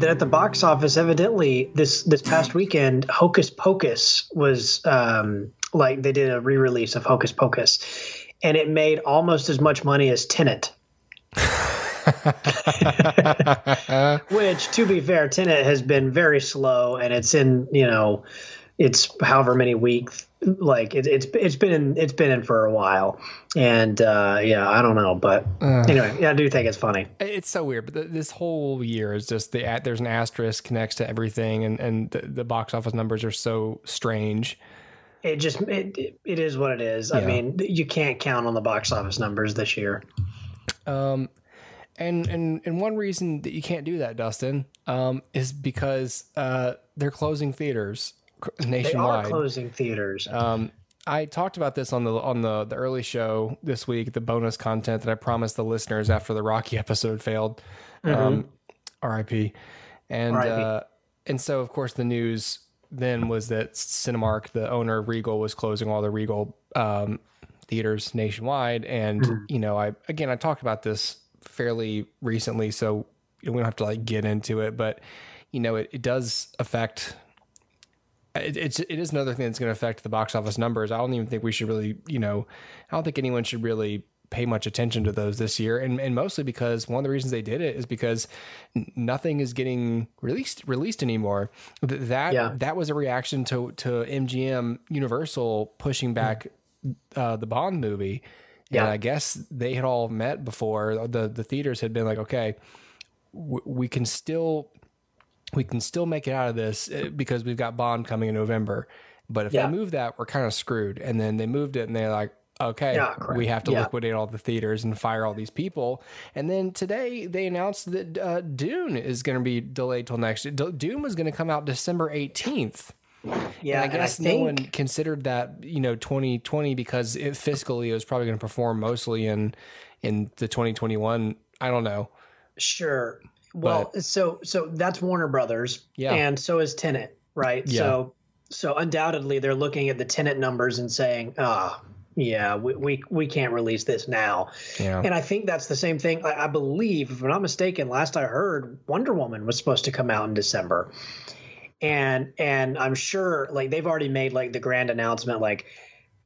that at the box office, evidently this this past weekend, Hocus Pocus was um, like they did a re-release of Hocus Pocus, and it made almost as much money as Tenet. Which, to be fair, Tenet has been very slow, and it's in you know, it's however many weeks. Like it, it's it's been in it's been in for a while, and uh, yeah, I don't know, but uh, anyway, yeah, I do think it's funny. It's so weird, but this whole year is just the there's an asterisk next to everything, and and the, the box office numbers are so strange it just it, it is what it is. Yeah. I mean, you can't count on the box office numbers this year. Um, and and and one reason that you can't do that, Dustin, um, is because uh, they're closing theaters nationwide. They are closing theaters. Um, I talked about this on the on the the early show this week, the bonus content that I promised the listeners after the Rocky episode failed. Mm-hmm. Um, R.I.P. And Uh, and so of course the news then was that Cinemark, the owner of Regal, was closing all the Regal um, theaters nationwide. And mm-hmm. you know, I again I talked about this fairly recently, so we don't have to like get into it, but you know, it, it does affect. It, it's it is another thing that's going to affect the box office numbers. I don't even think we should really, you know, I don't think anyone should really pay much attention to those this year, and and mostly because one of the reasons they did it is because nothing is getting released released anymore. That yeah. that was a reaction to to MGM Universal pushing back uh, the Bond movie yeah. And I guess they had all met before. The the theaters had been like, okay, w- we can still we can still make it out of this eh, because we've got Bond coming in November. But if yeah. they move that, we're kind of screwed. And then they moved it, and they're like, okay, yeah, we have to yeah. liquidate all the theaters and fire all these people. And then today they announced that uh, Dune is going to be delayed till next. Year. Dune was going to come out December eighteenth. Yeah, and I guess and I no one considered that you know 2020 because it fiscally it was probably going to perform mostly in in the 2021. I don't know. Sure. Well, but, so so that's Warner Brothers. Yeah. And so is Tenet, right? Yeah. So so undoubtedly they're looking at the Tenet numbers and saying, ah. Oh, yeah, we, we we can't release this now. Yeah. And I think that's the same thing. I, I believe, if I'm not mistaken, last I heard, Wonder Woman was supposed to come out in December and and i'm sure like they've already made like the grand announcement like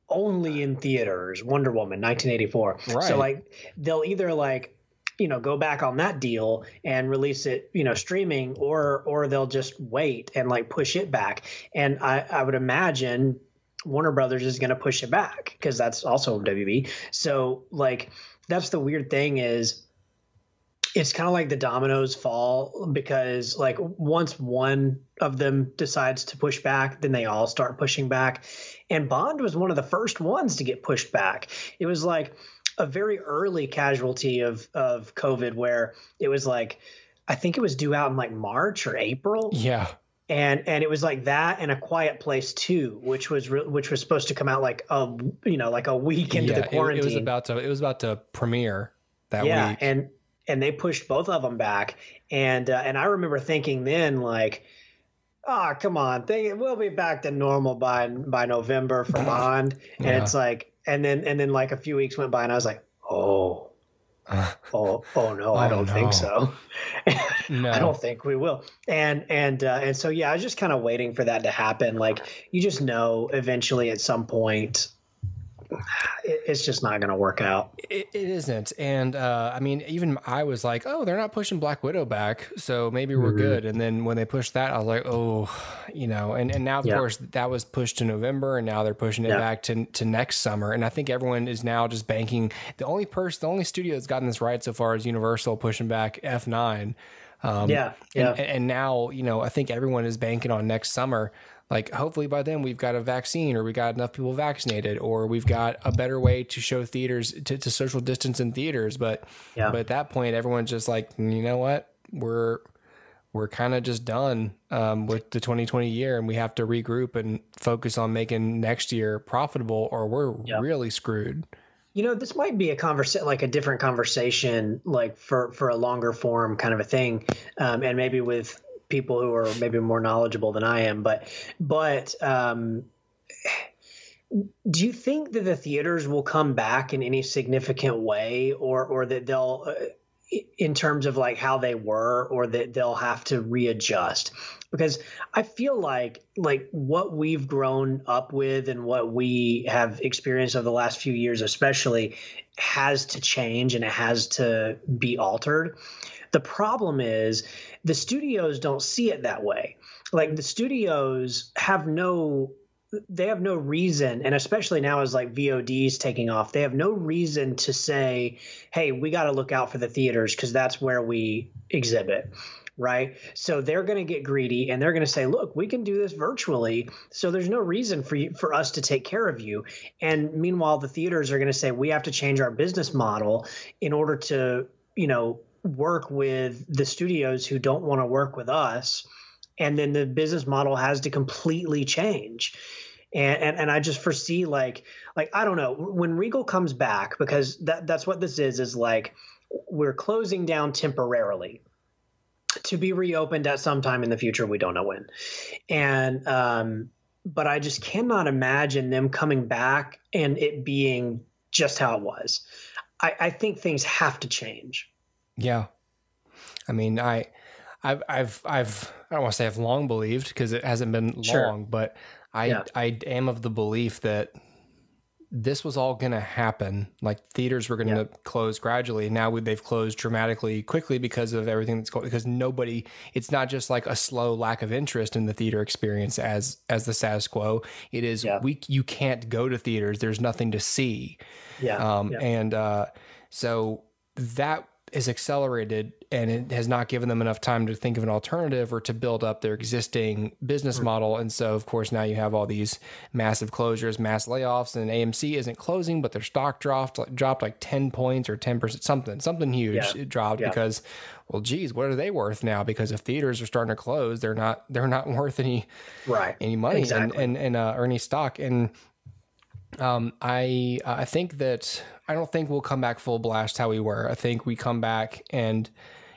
only in theaters wonder woman 1984 right. so like they'll either like you know go back on that deal and release it you know streaming or or they'll just wait and like push it back. And i i would imagine warner brothers is going to push it back because that's also wb so like that's the weird thing is it's kind of like the dominoes fall because like once one of them decides to push back then they all start pushing back. And bond was one of the first ones to get pushed back. It was like a very early casualty of of covid where it was like i think it was due out in like march or april. Yeah. And and it was like that and a quiet place too which was re- which was supposed to come out like a you know like a week into yeah, the quarantine it, it was about to it was about to premiere that yeah, week. and and they pushed both of them back. And uh, and I remember thinking then like, oh come on, they, we'll be back to normal by by November for Bond. And yeah. it's like, and then and then like a few weeks went by, and I was like, oh. oh, oh no, I oh, don't no. think so. no. I don't think we will. And and uh, and so yeah, I was just kind of waiting for that to happen. Like you just know, eventually at some point, it's just not going to work out. It, it isn't, and uh, I mean, even I was like, "Oh, they're not pushing Black Widow back, so maybe we're mm-hmm. good." And then when they pushed that, I was like, "Oh, you know." And and now, of yeah. course, that was pushed to November, and now they're pushing it yeah. back to to next summer. And I think everyone is now just banking. The only person, the only studio that's gotten this right so far is Universal pushing back F nine. Um, yeah, yeah. And, and now, you know, I think everyone is banking on next summer like hopefully by then we've got a vaccine or we got enough people vaccinated or we've got a better way to show theaters to, to social distance in theaters but yeah. but at that point everyone's just like you know what we're we're kind of just done um, with the 2020 year and we have to regroup and focus on making next year profitable or we're yep. really screwed you know this might be a conversation like a different conversation like for for a longer form kind of a thing um, and maybe with people who are maybe more knowledgeable than I am, but but um, do you think that the theaters will come back in any significant way, or or that they'll uh, in terms of like how they were or that they'll have to readjust? Because i feel like like what we've grown up with and what we have experienced over the last few years especially has to change and it has to be altered. The problem is the studios don't see it that way like the studios have no they have no reason, and especially now as like VOD is taking off, they have no reason to say, "Hey, we got to look out for the theaters because that's where we exhibit." Right. So they're going to get greedy and they're going to say, look, we can do this virtually. So there's no reason for you, for us to take care of you. And meanwhile, the theaters are going to say, we have to change our business model in order to, you know, work with the studios who don't want to work with us. And then the business model has to completely change. And, and and I just foresee like like I don't know when Regal comes back because that that's what this is is like we're closing down temporarily. To be reopened at some time in the future we don't know when. And um but I just cannot imagine them coming back and it being just how it was. I, I think things have to change yeah I mean I I've I've I've I don't want to say I've long believed because it hasn't been sure. long, but I yeah. I am of the belief that this was all going to happen. Like theaters were going to yeah. close gradually. And now they've closed dramatically quickly because of everything that's going. Because nobody, it's not just like a slow lack of interest in the theater experience as as the status quo. It is yeah. we you can't go to theaters. There's nothing to see. Yeah. Um, yeah. And uh, so that is accelerated and it has not given them enough time to think of an alternative or to build up their existing business model. And so, of course, now you have all these massive closures, mass layoffs, and AMC isn't closing, but their stock dropped like, dropped like ten points or ten percent, something, something huge. Yeah. It dropped yeah. because, well, geez, what are they worth now? Because if theaters are starting to close, they're not they're not worth any right any money exactly. and and, and uh, or any stock and. Um, I I think that I don't think we'll come back full blast how we were. I think we come back and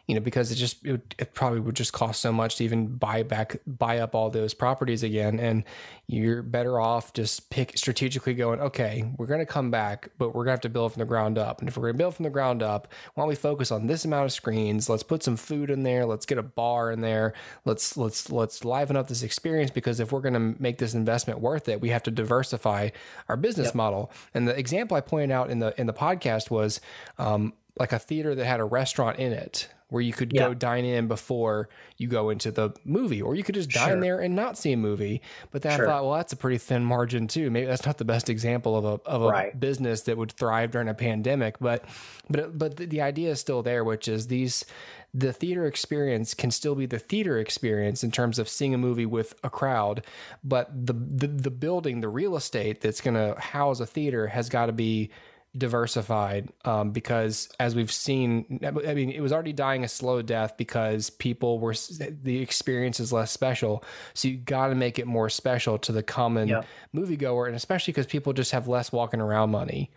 you know, because it just it, it, probably would just cost so much to even buy back buy up all those properties again, and you're better off just pick strategically going. Okay, we're going to come back, but we're going to have to build from the ground up. And if we're going to build from the ground up, why don't we focus on this amount of screens? Let's put some food in there. Let's get a bar in there. Let's let's let's liven up this experience because if we're going to make this investment worth it, we have to diversify our business yep. model. And the example I pointed out in the in the podcast was. Um, like a theater that had a restaurant in it where you could yeah. go dine in before you go into the movie, or you could just dine sure. there and not see a movie. But then sure. I thought, well, that's a pretty thin margin too. Maybe that's not the best example of a of a right. business that would thrive during a pandemic. But but but the, the idea is still there, which is these the theater experience can still be the theater experience in terms of seeing a movie with a crowd, but the the, the building, the real estate that's going to house a theater has got to be diversified um, because as we've seen i mean it was already dying a slow death because people were the experience is less special so you got to make it more special to the common yeah. moviegoer and especially because people just have less walking around money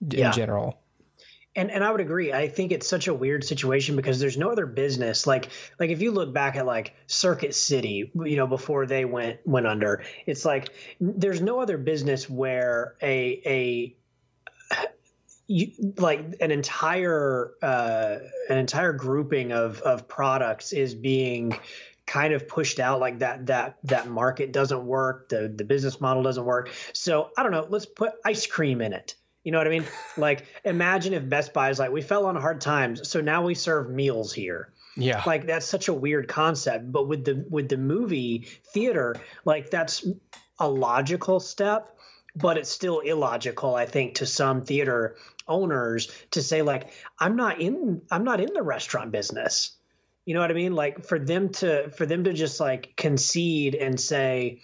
in yeah. general and and I would agree. I think it's such a weird situation because there's no other business like like if you look back at like Circuit City, you know, before they went went under, it's like there's no other business where a a you, like an entire uh, an entire grouping of of products is being kind of pushed out like that that that market doesn't work the the business model doesn't work. So i don't know let's put ice cream in it. You know what i mean? Like imagine if best buy is like we fell on hard times so now we serve meals here. Yeah. Like that's such a weird concept but with the with the movie theater like that's a logical step but it's still illogical i think to some theater owners to say like i'm not in i'm not in the restaurant business. You know what i mean? Like for them to for them to just like concede and say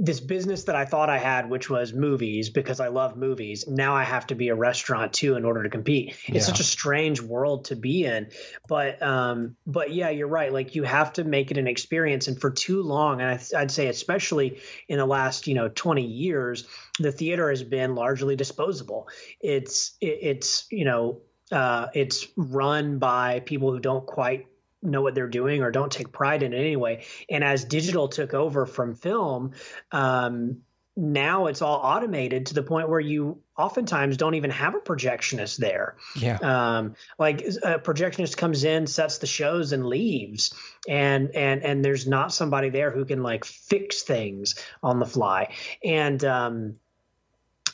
this business that I thought I had, which was movies, because I love movies, now I have to be a restaurant too in order to compete. It's yeah. such a strange world to be in. But um, but yeah, you're right. Like you have to make it an experience. And for too long, and I, would say especially in the last you know 20 years, the theater has been largely disposable. It's it, it's you know uh, it's run by people who don't quite know what they're doing or don't take pride in it anyway. And as digital took over from film, um, now it's all automated to the point where you oftentimes don't even have a projectionist there. Yeah. Um, like a projectionist comes in, sets the shows, and leaves, and and and there's not somebody there who can like fix things on the fly. And um,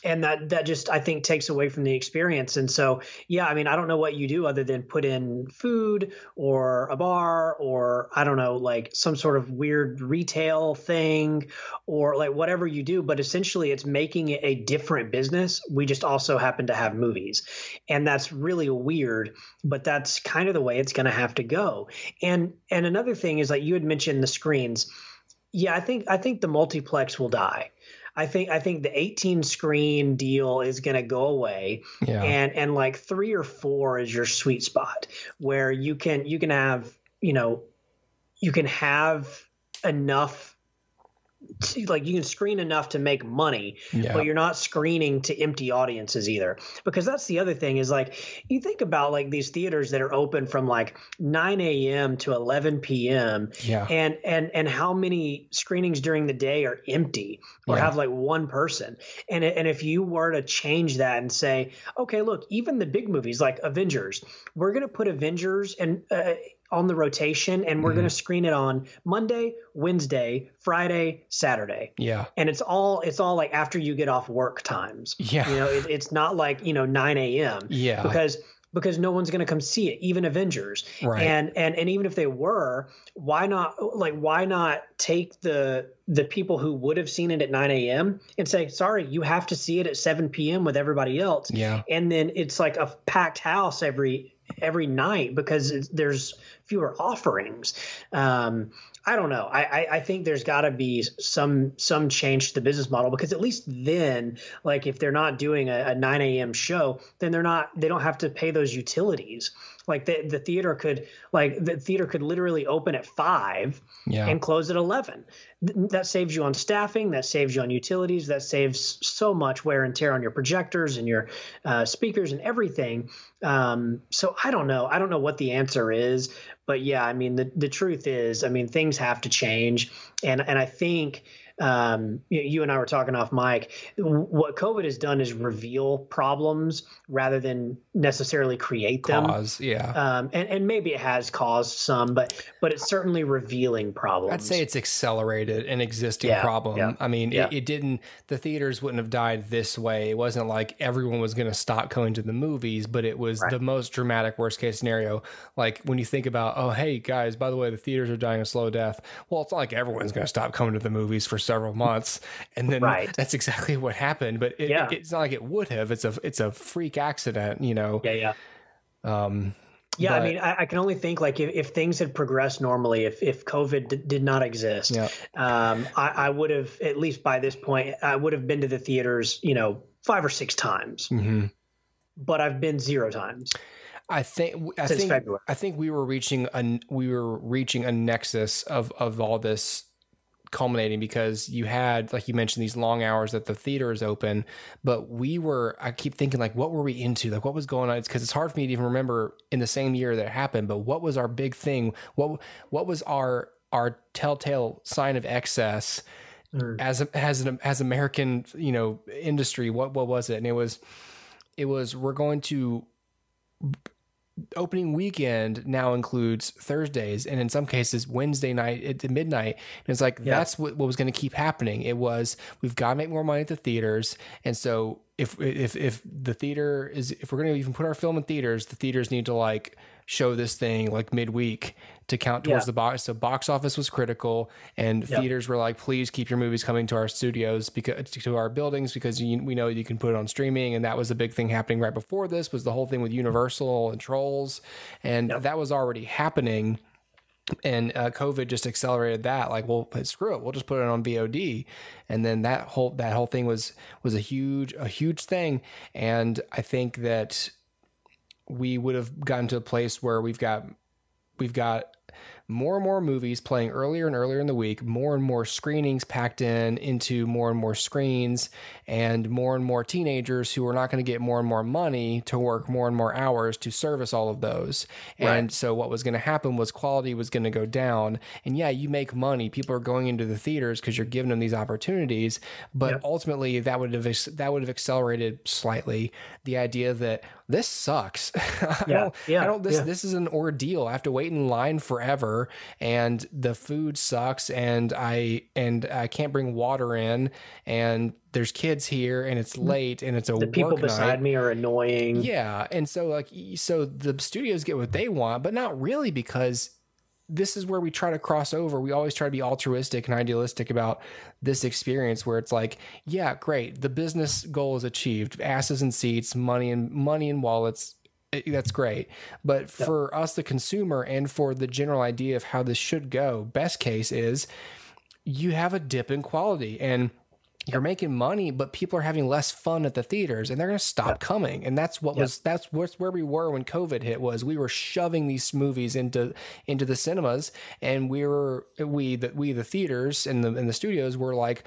and that that just I think takes away from the experience. And so, yeah, I mean, I don't know what you do other than put in food or a bar or I don't know, like some sort of weird retail thing or like whatever you do. But essentially, it's making it a different business. We just also happen to have movies, and that's really weird. But that's kind of the way it's going to have to go. And and another thing is like you had mentioned the screens. Yeah, I think I think the multiplex will die. I think I think the 18 screen deal is going to go away, yeah. and and like three or four is your sweet spot where you can you can have you know you can have enough like you can screen enough to make money yeah. but you're not screening to empty audiences either because that's the other thing is like you think about like these theaters that are open from like 9 a.m to 11 p.m yeah and and and how many screenings during the day are empty or yeah. have like one person and and if you were to change that and say okay look even the big movies like avengers we're going to put avengers and uh, on the rotation and we're mm. going to screen it on Monday, Wednesday, Friday, Saturday. Yeah. And it's all it's all like after you get off work times. Yeah. You know, it, it's not like, you know, 9 a.m. Yeah. Because because no one's going to come see it, even Avengers. Right. And and and even if they were, why not like why not take the the people who would have seen it at 9 a.m. and say, sorry, you have to see it at 7 p.m. with everybody else. Yeah. And then it's like a packed house every every night because there's fewer offerings. Um, I don't know. I, I, I think there's got to be some some change to the business model because at least then, like if they're not doing a, a 9 a.m. show, then they're not they don't have to pay those utilities. Like the the theater could like the theater could literally open at five yeah. and close at eleven. Th- that saves you on staffing. That saves you on utilities. That saves so much wear and tear on your projectors and your uh, speakers and everything. Um, so I don't know. I don't know what the answer is, but yeah, I mean the the truth is, I mean things have to change, and and I think um, you, you, and I were talking off mic. What COVID has done is reveal problems rather than necessarily create them. Cause, yeah. Um, and, and maybe it has caused some, but but it's certainly revealing problems. I'd say it's accelerated an existing yeah, problem. Yeah, I mean, yeah. it, it, didn't. The theaters wouldn't have died this way. It wasn't like everyone was going to stop going to the movies, but it was right. the most dramatic worst case scenario. Like when you think about, oh hey guys, by the way, the theaters are dying a slow death. Well, it's not like everyone's going to stop coming to the movies for several months, and then right. that's exactly what happened. But it, yeah. it, it's not like it would have. It's a it's a freak accident, you know. Yeah, yeah. Um, yeah, but, I mean, I, I, can only think like if, if things had progressed normally, if if COVID d- did not exist, yeah. um, I, I would have at least by this point, I would have been to the theaters, you know, five or six times. Mm-hmm. But I've been zero times. I think I think February. I think we were reaching a we were reaching a nexus of of all this culminating because you had like you mentioned these long hours that the theater is open but we were i keep thinking like what were we into? Like what was going on? It's because it's hard for me to even remember in the same year that happened but what was our big thing? What what was our our telltale sign of excess mm. as a, as an as american you know industry? What what was it? And it was it was we're going to opening weekend now includes Thursdays and in some cases Wednesday night at midnight. And it's like yeah. that's what, what was going to keep happening. It was we've got to make more money at the theaters, and so if if if the theater is if we're going to even put our film in theaters, the theaters need to like show this thing like midweek to count towards yeah. the box. So box office was critical, and yep. theaters were like, please keep your movies coming to our studios because to our buildings because you, we know you can put it on streaming. And that was a big thing happening right before this was the whole thing with Universal and Trolls, and yep. that was already happening. And uh, COVID just accelerated that. Like, well, screw it, we'll just put it on VOD, and then that whole that whole thing was was a huge a huge thing. And I think that we would have gotten to a place where we've got we've got more and more movies playing earlier and earlier in the week, more and more screenings packed in into more and more screens, and more and more teenagers who are not going to get more and more money to work more and more hours to service all of those. Right. And so what was going to happen was quality was going to go down. And yeah, you make money. People are going into the theaters because you're giving them these opportunities, but yep. ultimately that would have that would have accelerated slightly the idea that this sucks. I yeah, don't, yeah, I don't, this, yeah. this is an ordeal. I have to wait in line forever and the food sucks and I, and I can't bring water in and there's kids here and it's mm-hmm. late and it's a the people beside night. me are annoying. Yeah. And so like, so the studios get what they want, but not really because this is where we try to cross over. We always try to be altruistic and idealistic about this experience where it's like, yeah, great. The business goal is achieved. Asses and seats, money and money and wallets. That's great. But yep. for us, the consumer, and for the general idea of how this should go, best case is you have a dip in quality. And you're making money, but people are having less fun at the theaters and they're going to stop yep. coming. And that's what yep. was, that's where we were when COVID hit was we were shoving these movies into, into the cinemas and we were, we, the, we, the theaters and the, and the studios were like,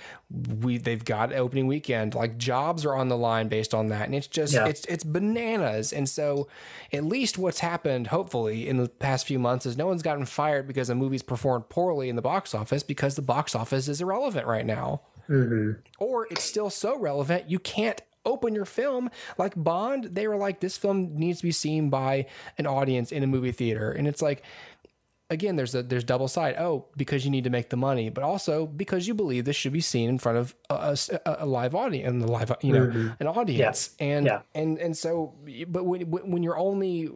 we, they've got opening weekend, like jobs are on the line based on that. And it's just, yeah. it's, it's bananas. And so at least what's happened, hopefully in the past few months is no one's gotten fired because a movie's performed poorly in the box office because the box office is irrelevant right now. Mm-hmm. Or it's still so relevant you can't open your film like Bond. They were like, this film needs to be seen by an audience in a movie theater, and it's like. Again, there's a there's double side. Oh, because you need to make the money, but also because you believe this should be seen in front of a, a, a live audience, and the live you know mm-hmm. an audience, yeah. and yeah. and and so, but when when you're only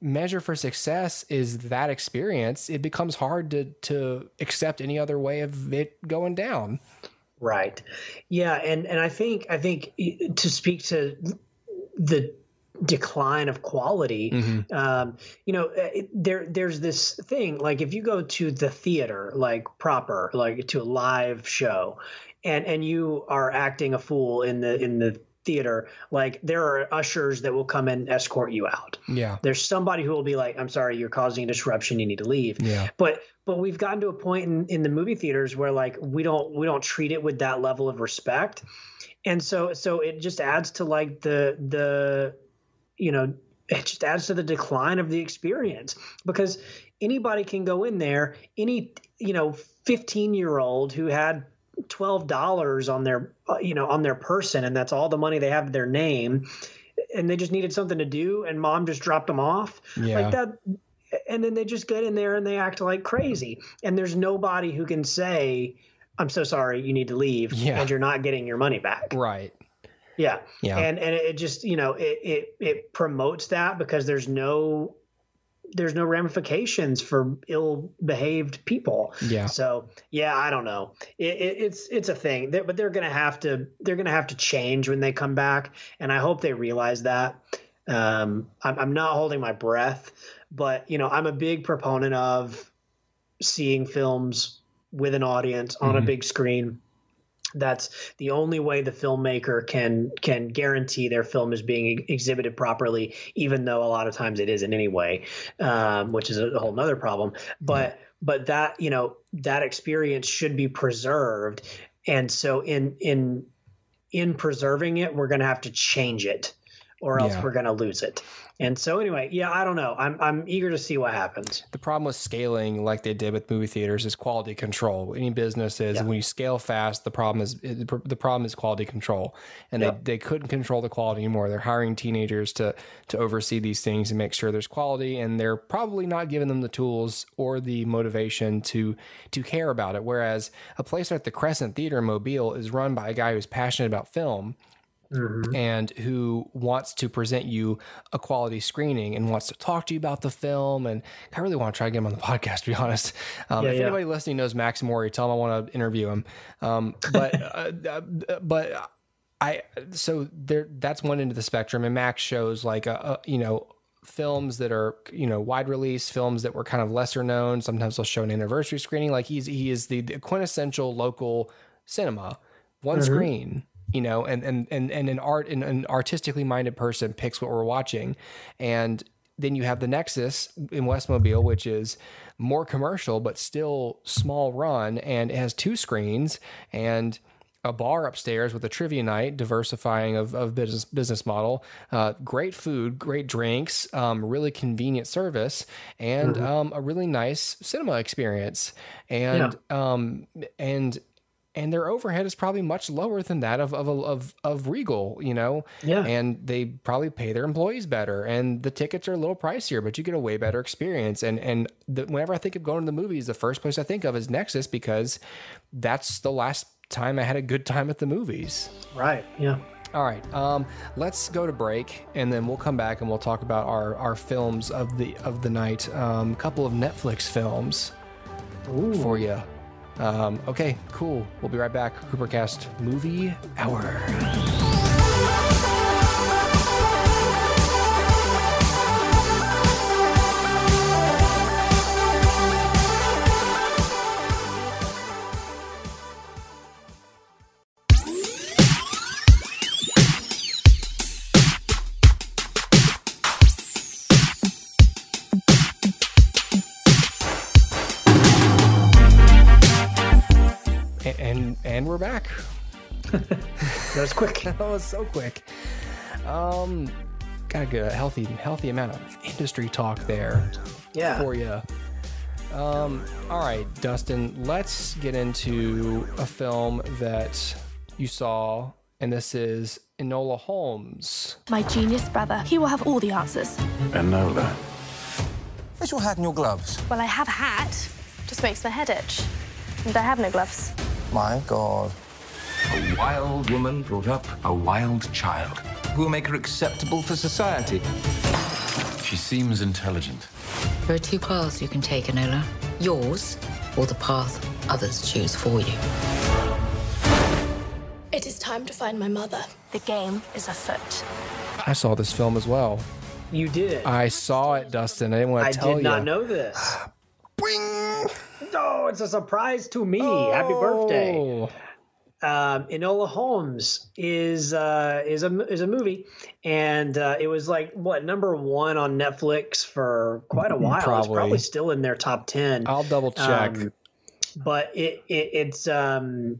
measure for success is that experience, it becomes hard to to accept any other way of it going down. Right. Yeah, and and I think I think to speak to the decline of quality mm-hmm. um, you know uh, there there's this thing like if you go to the theater like proper like to a live show and and you are acting a fool in the in the theater like there are ushers that will come and escort you out yeah there's somebody who will be like i'm sorry you're causing a disruption you need to leave yeah but but we've gotten to a point in, in the movie theaters where like we don't we don't treat it with that level of respect. And so so it just adds to like the the you know it just adds to the decline of the experience. Because anybody can go in there any you know 15 year old who had twelve dollars on their you know on their person, and that's all the money they have to their name, and they just needed something to do, and mom just dropped them off. Yeah. like that, and then they just get in there and they act like crazy, and there's nobody who can say, "I'm so sorry, you need to leave," yeah. and you're not getting your money back. Right. Yeah. Yeah. And and it just you know it it it promotes that because there's no there's no ramifications for ill-behaved people. Yeah. So yeah, I don't know. It, it, it's it's a thing, they're, but they're gonna have to they're gonna have to change when they come back, and I hope they realize that. Um, I'm, I'm not holding my breath, but you know, I'm a big proponent of seeing films with an audience on mm-hmm. a big screen that's the only way the filmmaker can can guarantee their film is being exhibited properly, even though a lot of times it isn't anyway, um, which is a whole nother problem. But but that you know that experience should be preserved, and so in in in preserving it, we're going to have to change it or else yeah. we're going to lose it. And so anyway, yeah, I don't know. I'm I'm eager to see what happens. The problem with scaling like they did with movie theaters is quality control. Any business is yeah. when you scale fast, the problem is the problem is quality control. And yeah. they, they couldn't control the quality anymore. They're hiring teenagers to to oversee these things and make sure there's quality and they're probably not giving them the tools or the motivation to to care about it. Whereas a place like the Crescent Theater in Mobile is run by a guy who's passionate about film Mm-hmm. and who wants to present you a quality screening and wants to talk to you about the film. And I really want to try to get him on the podcast, to be honest. Um, yeah, if yeah. anybody listening knows Max Mori, tell him I want to interview him. Um, but, uh, uh, but I, so there, that's one end of the spectrum. And Max shows like, a, a, you know, films that are you know wide release films that were kind of lesser known sometimes they'll show an anniversary screening like he's he is the, the quintessential local cinema one mm-hmm. screen you know, and and and and an art and an artistically minded person picks what we're watching, and then you have the Nexus in Westmobile, which is more commercial but still small run, and it has two screens and a bar upstairs with a trivia night, diversifying of, of business business model. Uh, great food, great drinks, um, really convenient service, and mm-hmm. um, a really nice cinema experience. And yeah. um, and and their overhead is probably much lower than that of of of, of Regal, you know. Yeah. And they probably pay their employees better, and the tickets are a little pricier, but you get a way better experience. And and the, whenever I think of going to the movies, the first place I think of is Nexus because that's the last time I had a good time at the movies. Right. Yeah. All right. Um, let's go to break, and then we'll come back and we'll talk about our, our films of the of the night. A um, couple of Netflix films Ooh. for you. Um, okay, cool. We'll be right back. HooperCast Movie Hour. Quick. that was so quick. Um, got a good, healthy, healthy amount of industry talk there. Yeah. For you. Um, all right, Dustin, let's get into a film that you saw, and this is Enola Holmes. My genius brother. He will have all the answers. Enola. Where's your hat and your gloves? Well, I have a hat. Just makes my head itch. And I have no gloves. My God. A wild woman brought up a wild child. Who will make her acceptable for society? She seems intelligent. There are two paths you can take, Enola. Yours, or the path others choose for you. It is time to find my mother. The game is afoot. I saw this film as well. You did? I saw it, Dustin. I didn't want to I tell you. I did not know this. Bing! Oh, it's a surprise to me. Oh. Happy birthday. Um, Enola Holmes is uh, is a is a movie, and uh, it was like what number one on Netflix for quite a while. Probably. It's probably still in their top ten. I'll double check. Um, but it, it it's um,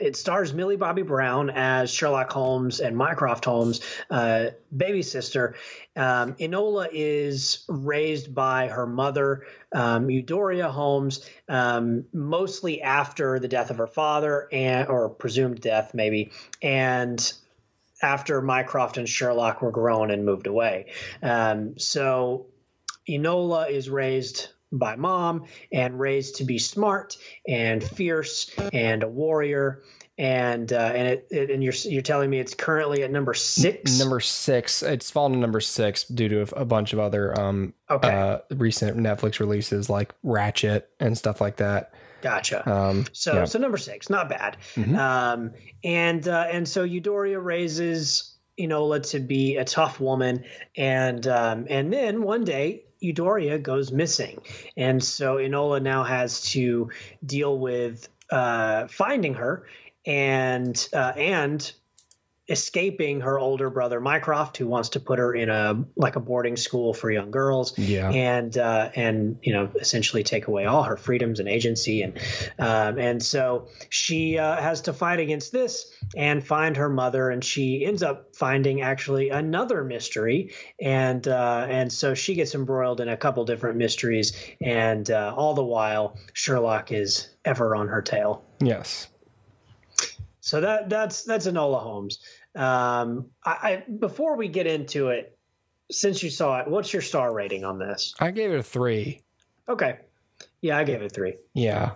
it stars Millie Bobby Brown as Sherlock Holmes and Mycroft Holmes' uh, baby sister. Um, Enola is raised by her mother, um, Eudoria Holmes, um, mostly after the death of her father, and or presumed death, maybe, and after Mycroft and Sherlock were grown and moved away. Um, so Enola is raised by mom and raised to be smart and fierce and a warrior and uh, and it, it, and you're you're telling me it's currently at number six. Number six. It's fallen to number six due to a, a bunch of other um okay. uh, recent Netflix releases like Ratched and stuff like that. Gotcha. Um, so yeah. so number six, not bad. Mm-hmm. Um, and uh, and so Eudoria raises Enola to be a tough woman, and um, and then one day Eudoria goes missing, and so Enola now has to deal with uh, finding her and uh, and escaping her older brother Mycroft, who wants to put her in a like a boarding school for young girls, yeah, and uh, and you know essentially take away all her freedoms and agency, and um, and so she uh, has to fight against this and find her mother, and she ends up finding actually another mystery, and uh, and so she gets embroiled in a couple different mysteries, and uh, all the while Sherlock is ever on her tail. Yes. So that that's that's Enola Holmes. Um, I, I before we get into it, since you saw it, what's your star rating on this? I gave it a three. Okay. Yeah, I gave it a three. Yeah.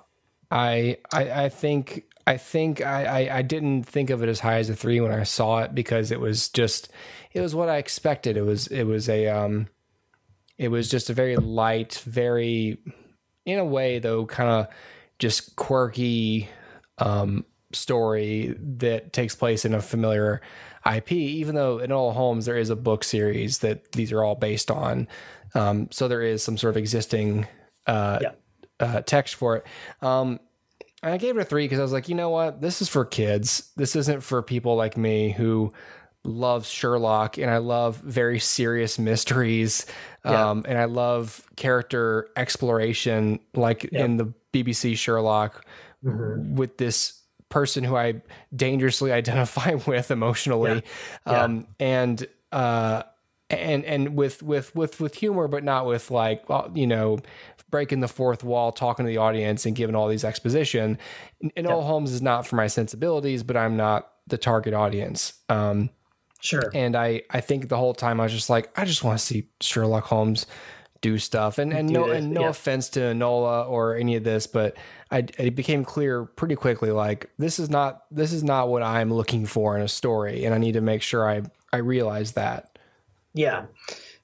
I I, I think I think I, I, I didn't think of it as high as a three when I saw it because it was just it was what I expected. It was it was a um it was just a very light, very in a way though, kind of just quirky um story that takes place in a familiar IP, even though Enola Holmes there is a book series that these are all based on. Um, so there is some sort of existing uh, yeah. uh, text for it. Um, I gave it a three because I was like, you know what? This is for kids. This isn't for people like me who loves Sherlock and I love very serious mysteries. Yeah. Um, and I love character exploration, like yeah. in the BBC Sherlock, mm-hmm. with this person who I dangerously identify with emotionally, yeah. Um, and uh, and and with with with with humor, but not with like you know breaking the fourth wall, talking to the audience, and giving all these exposition. And yep. Holmes is not for my sensibilities, but I'm not the target audience. Um, sure. And I I think the whole time I was just like, I just want to see Sherlock Holmes do stuff. And and no and no yeah. offense to Enola or any of this, but I it became clear pretty quickly like this is not this is not what I'm looking for in a story, and I need to make sure I I realize that. Yeah.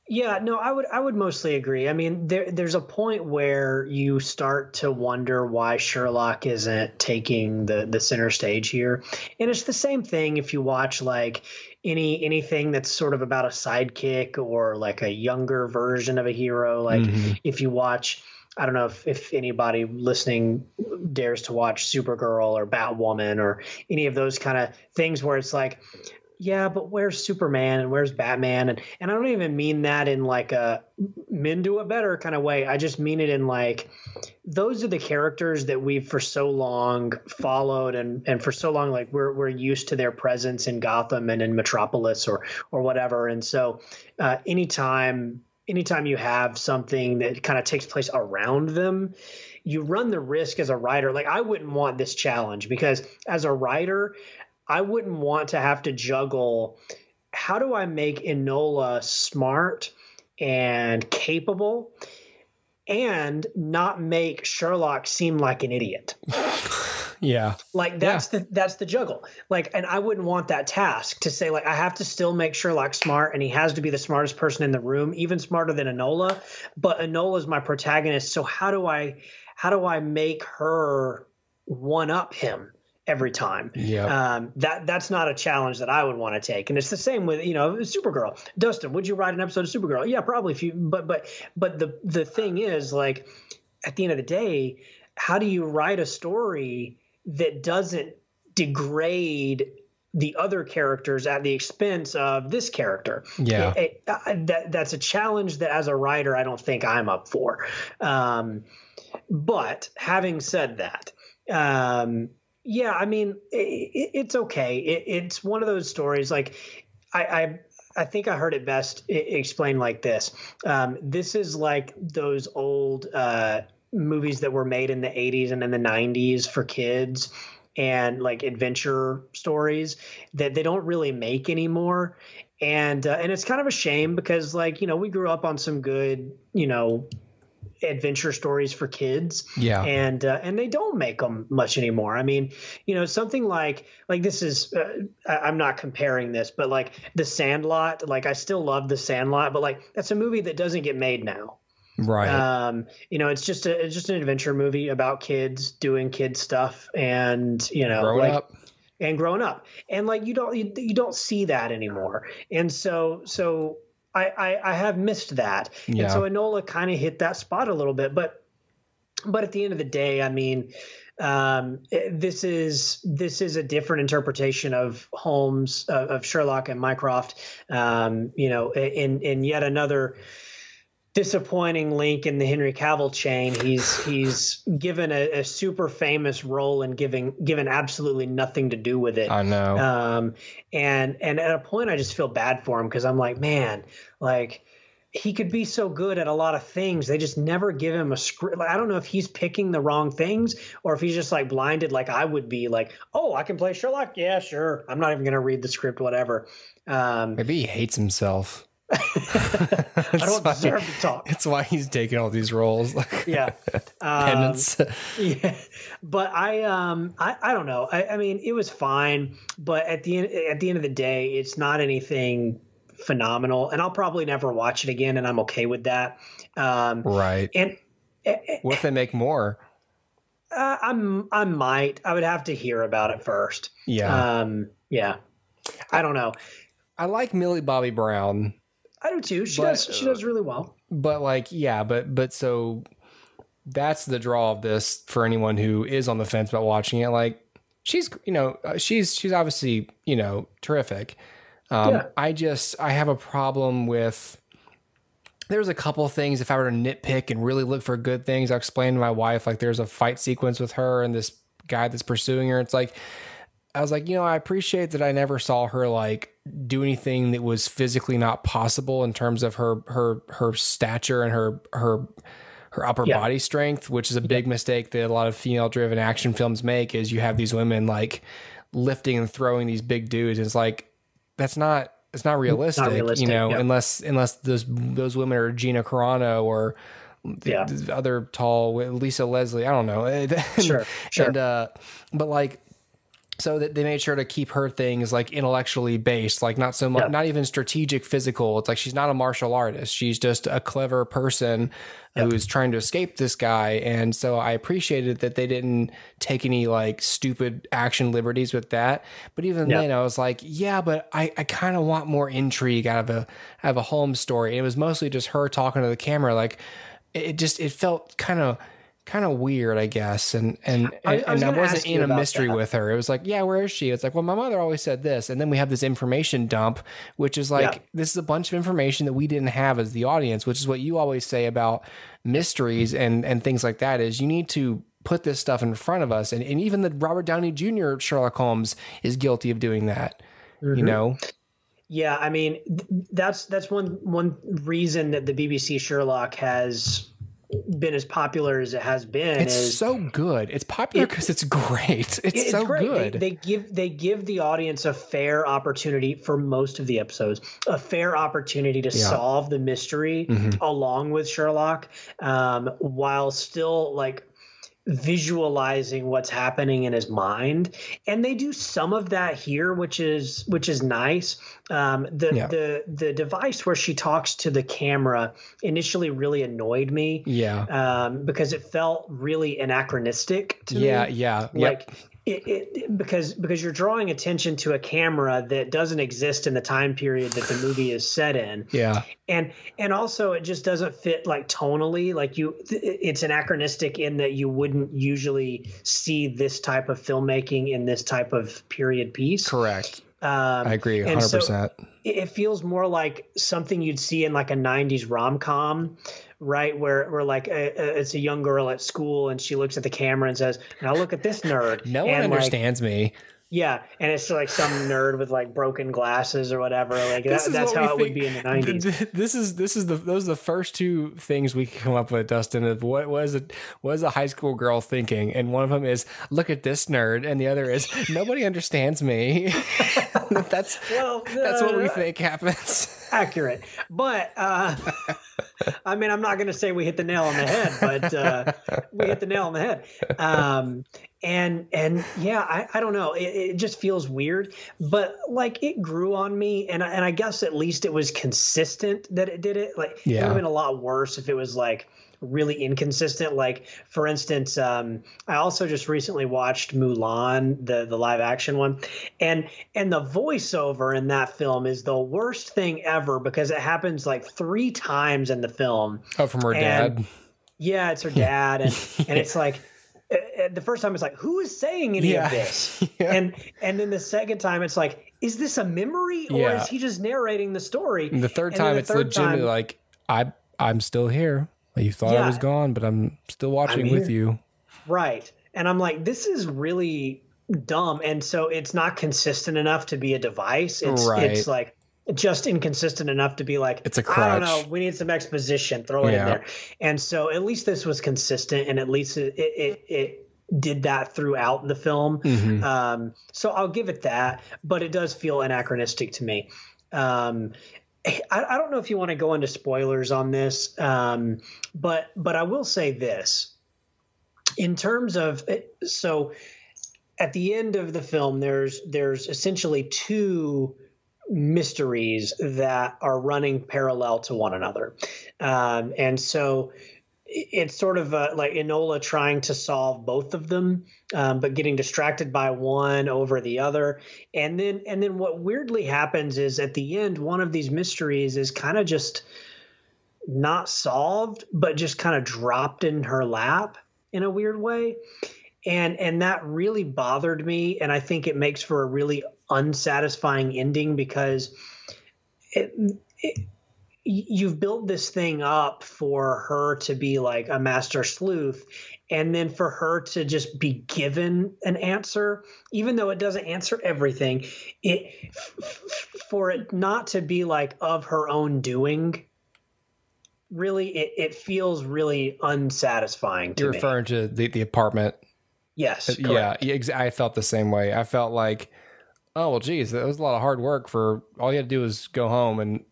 Yeah, no, I would I would mostly agree. I mean, there there's a point where you start to wonder why Sherlock isn't taking the the center stage here. And it's the same thing if you watch like any anything that's sort of about a sidekick or like a younger version of a hero. Like mm-hmm. if you watch I don't know if, if anybody listening dares to watch Supergirl or Batwoman or any of those kind of things where it's like yeah, but where's Superman and where's Batman? And and I don't even mean that in like a men do it better kind of way. I just mean it in like those are the characters that we've for so long followed and and for so long like we're we're used to their presence in Gotham and in Metropolis or or whatever. And so uh, anytime anytime you have something that kind of takes place around them, you run the risk as a writer. Like I wouldn't want this challenge because as a writer, I wouldn't want to have to juggle how do I make Enola smart and capable and not make Sherlock seem like an idiot. yeah. Like that's yeah. the that's the juggle. Like and I wouldn't want that task to say like I have to still make Sherlock smart and he has to be the smartest person in the room, even smarter than Enola, but Enola is my protagonist, so how do I how do I make her one up him? Every time. Yeah. Um, that that's not a challenge that I would want to take. And it's the same with you know Supergirl. Dustin, would you write an episode of Supergirl? Yeah, probably. If you but but but the the thing is like at the end of the day, how do you write a story that doesn't degrade the other characters at the expense of this character. Yeah, it, it, that that's a challenge that as a writer I don't think I'm up for. Um, but having said that, um, yeah, I mean, it, it's okay. It, it's one of those stories. Like, I, I, I think I heard it best explained like this. Um, this is like those old uh, movies that were made in the '80s and in the '90s for kids, and like adventure stories that they don't really make anymore. And uh, and it's kind of a shame because like you know we grew up on some good you know adventure stories for kids. Yeah, and uh, and they don't make them much anymore. I mean, you know, something like like this is uh, I'm not comparing this, but like The Sandlot. Like I still love The Sandlot, but like that's a movie that doesn't get made now. Right. Um, you know, it's just a it's just an adventure movie about kids doing kid stuff and you know growing like, up and growing up and like you don't you, you don't see that anymore and so so I, I, I have missed that. Yeah. And so Enola kind of hit that spot a little bit, but but at the end of the day, I mean, um, this is this is a different interpretation of Holmes uh, of Sherlock and Mycroft. Um, you know, in in yet another disappointing link in the Henry Cavill chain. He's he's given a, a, super famous role and giving given absolutely nothing to do with it. I know. Um, and and at a point, I just feel bad for him because I'm like, man, like he could be so good at a lot of things. They just never give him a script. Like, I don't know if he's picking the wrong things or if he's just like blinded, like I would be. Like, oh, I can play Sherlock. Yeah, sure. I'm not even going to read the script, whatever. Um, Maybe he hates himself. I don't why, deserve to talk. It's why he's taking all these roles. yeah, um, yeah, but I, um, I, I don't know. I, I mean, it was fine, but at the end, at the end of the day, it's not anything phenomenal, and I'll probably never watch it again, and I'm okay with that. Um, right. And what if they make more? Uh, I'm, I might. I would have to hear about it first. Yeah. Um, yeah. I don't know. I like Millie Bobby Brown. I do too. She but, does. She does really well. But like, yeah, but but so that's the draw of this for anyone who is on the fence about watching it. Like, she's you know uh, she's she's obviously you know terrific, Um, yeah. I just I have a problem with. There's a couple things. If I were to nitpick and really look for good things, I'll explain to my wife. Like there's a fight sequence with her and this guy that's pursuing her. It's like I was like, you know, I appreciate that I never saw her like do anything that was physically not possible in terms of her her her stature and her her her upper yeah. body strength, which is a big yeah. mistake that a lot of female driven action films make is you have these women like lifting and throwing these big dudes. It's like that's not it's not realistic, not realistic you know, yeah. unless unless those those women are Gina Carano or yeah. the other tall Lisa Leslie. I don't know. sure, sure. And uh, but like so that they made sure to keep her things like intellectually based like not so much yeah. not even strategic physical it's like she's not a martial artist she's just a clever person yeah. who's trying to escape this guy and so i appreciated that they didn't take any like stupid action liberties with that but even yeah. then i was like yeah but i, I kind of want more intrigue out of a out of a Holmes story and it was mostly just her talking to the camera like it just it felt kind of kind of weird, I guess. And and I, I, was and I wasn't in a mystery that. with her. It was like, yeah, where is she? It's like, well, my mother always said this, and then we have this information dump, which is like, yeah. this is a bunch of information that we didn't have as the audience, which is what you always say about mysteries and and things like that. Is you need to put this stuff in front of us, and and even the Robert Downey Jr. Sherlock Holmes is guilty of doing that. Mm-hmm. You know. Yeah, I mean that's that's one one reason that the BBC Sherlock has been as popular as it has been. It's is, so good. It's popular because it, it's great. It's, it's so great. good. They, they, give they give the audience a fair opportunity for most of the episodes, a fair opportunity to yeah. solve the mystery mm-hmm. along with Sherlock, um, while still like visualizing what's happening in his mind. And they do some of that here which is which is nice. Um, the yeah. the the device where she talks to the camera initially really annoyed me yeah. um, because it felt really anachronistic to yeah me. yeah. Like yep it, it, because because you're drawing attention to a camera that doesn't exist in the time period that the movie is set in. Yeah. And and also it just doesn't fit like tonally. Like you, it's anachronistic in that you wouldn't usually see this type of filmmaking in this type of period piece. Correct. Um, I agree, hundred so percent. It feels more like something you'd see in like a '90s rom com, right? Where where like a, a, it's a young girl at school and she looks at the camera and says, "Now look at this nerd." no one understands like, me. Yeah, and it's like some nerd with like broken glasses or whatever. Like that, that's how it would be in the nineties. This is this is the those are the first two things we can come up with, Dustin. Of what was it was a high school girl thinking, and one of them is look at this nerd, and the other is nobody understands me. that's well, uh, that's what we uh, think happens. Accurate, but uh, I mean, I'm not going to say we hit the nail on the head, but uh, we hit the nail on the head. Um, and and yeah i, I don't know it, it, just feels weird but like it grew on me and and i guess at least it was consistent that it did it like yeah. it would have been a lot worse if it was like really inconsistent. Like for instance um, i also just recently watched mulan the the live action one. And and the voiceover in that film is the worst thing ever because it happens like three times in the film. Oh from her and, dad? Yeah it's her dad. And and it's like the first time it's like who is saying any yeah. of this? Yeah. and and then the second time it's like is this a memory or yeah. is he just narrating the story? And the third and time the it's third legitimately time, like i i'm still here you thought i was gone but i'm still watching I'm with you right and i'm like this is really dumb and so it's not consistent enough to be a device it's right. it's like just inconsistent enough to be like it's a crutch. I don't know. We need some exposition. Throw it yeah. in there. And so at least this was consistent, and at least it it, it did that throughout the film. Mm-hmm. Um, so I'll give it that, but it does feel anachronistic to me. Um, I, I, don't know if you want to go into spoilers on this, um, but but I will say this in terms of so at the end of the film, there's there's essentially two mysteries that are running parallel to one another. Um, and so it's sort of uh, like Enola trying to solve both of them, um, but getting distracted by one over the other. And then, and then what weirdly happens is at the end, one of these mysteries is kind of just not solved, but just kind of dropped in her lap in a weird way. And, and that really bothered me. And I think it makes for a really unsatisfying ending because it, it, you've built this thing up for her to be like a master sleuth and then for her to just be given an answer even though it doesn't answer everything it for it not to be like of her own doing really it, it feels really unsatisfying you're me. referring to the, the apartment yes uh, correct. yeah i felt the same way i felt like oh well geez that was a lot of hard work for all you had to do was go home and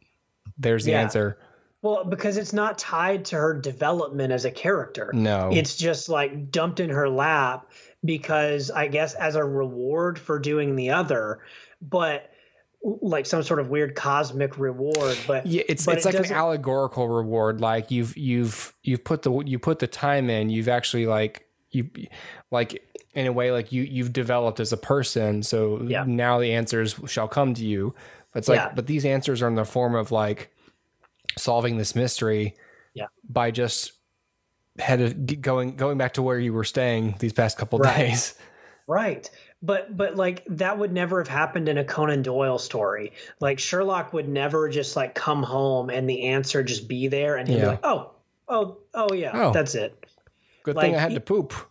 there's the yeah. answer well, because it's not tied to her development as a character. No. It's just like dumped in her lap because I guess as a reward for doing the other, but like some sort of weird cosmic reward but yeah it's but it's it like an allegorical reward like you've you've you've put the you put the time in you've actually like you like in a way like you you've developed as a person so yeah. now the answers shall come to you it's like yeah. but these answers are in the form of like solving this mystery yeah. by just headed going going back to where you were staying these past couple right. days. Right. But but like that would never have happened in a Conan Doyle story. Like Sherlock would never just like come home and the answer just be there and he'd yeah. be like, "Oh, oh, oh yeah, oh, that's it." Good like, thing I had to poop.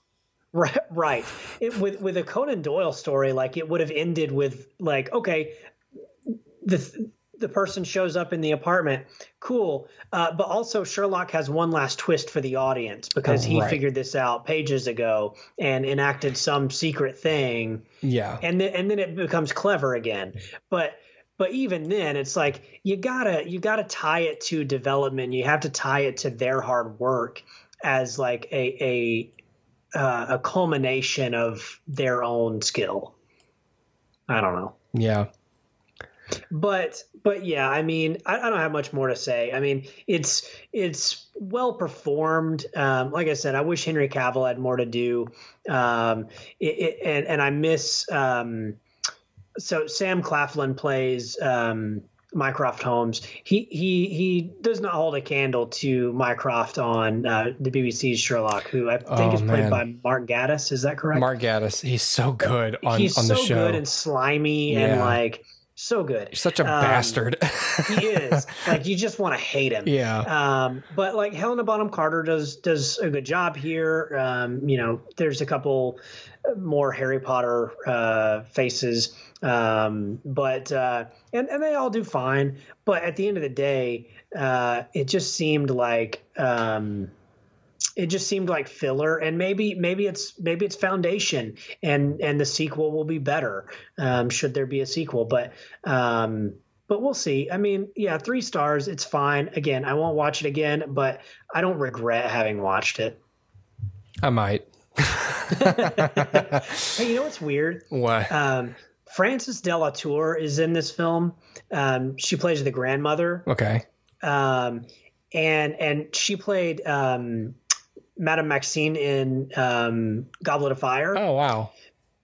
Right, right. It, with with a Conan Doyle story, like it would have ended with like, okay, the the person shows up in the apartment. Cool. Uh, but also, Sherlock has one last twist for the audience because oh, he right. figured this out pages ago and enacted some secret thing. Yeah. And then and then it becomes clever again. But but even then, it's like you gotta you gotta tie it to development. You have to tie it to their hard work as like a a uh, a culmination of their own skill. I don't know. Yeah but but yeah i mean I, I, don't have much more to say i mean it's it's well performed um, like i said i wish henry cavill had more to do um, it, it, and and i miss um, so sam claflin plays um, Mycroft Holmes. He he he does not hold a candle to Mycroft on uh, the BBC's Sherlock, who I think oh, is played man. by Mark Gatiss. Is that correct? Mark Gatiss. He's so good on, he's on the so good and slimy yeah. and like so good. He's such a um, bastard. he is. Like you just want to hate him. Yeah. Um, but like Helena Bonham Carter does does a good job here. Um, you know, there's a couple more Harry Potter uh, faces, um, but uh, and and they all do fine. But at the end of the day, uh, it just seemed like. Um, it just seemed like filler and maybe maybe it's maybe it's foundation and and the sequel will be better um, should there be a sequel but um, but we'll see. I mean yeah three stars it's fine. Again i won't watch it again but i don't regret having watched it. I might. Hey you know what's weird? What? Um, frances de la tour is in this film. Um, she plays the grandmother. Okay. Um, and and she played um, Madame Maxine in um, Goblet of Fire. Oh wow!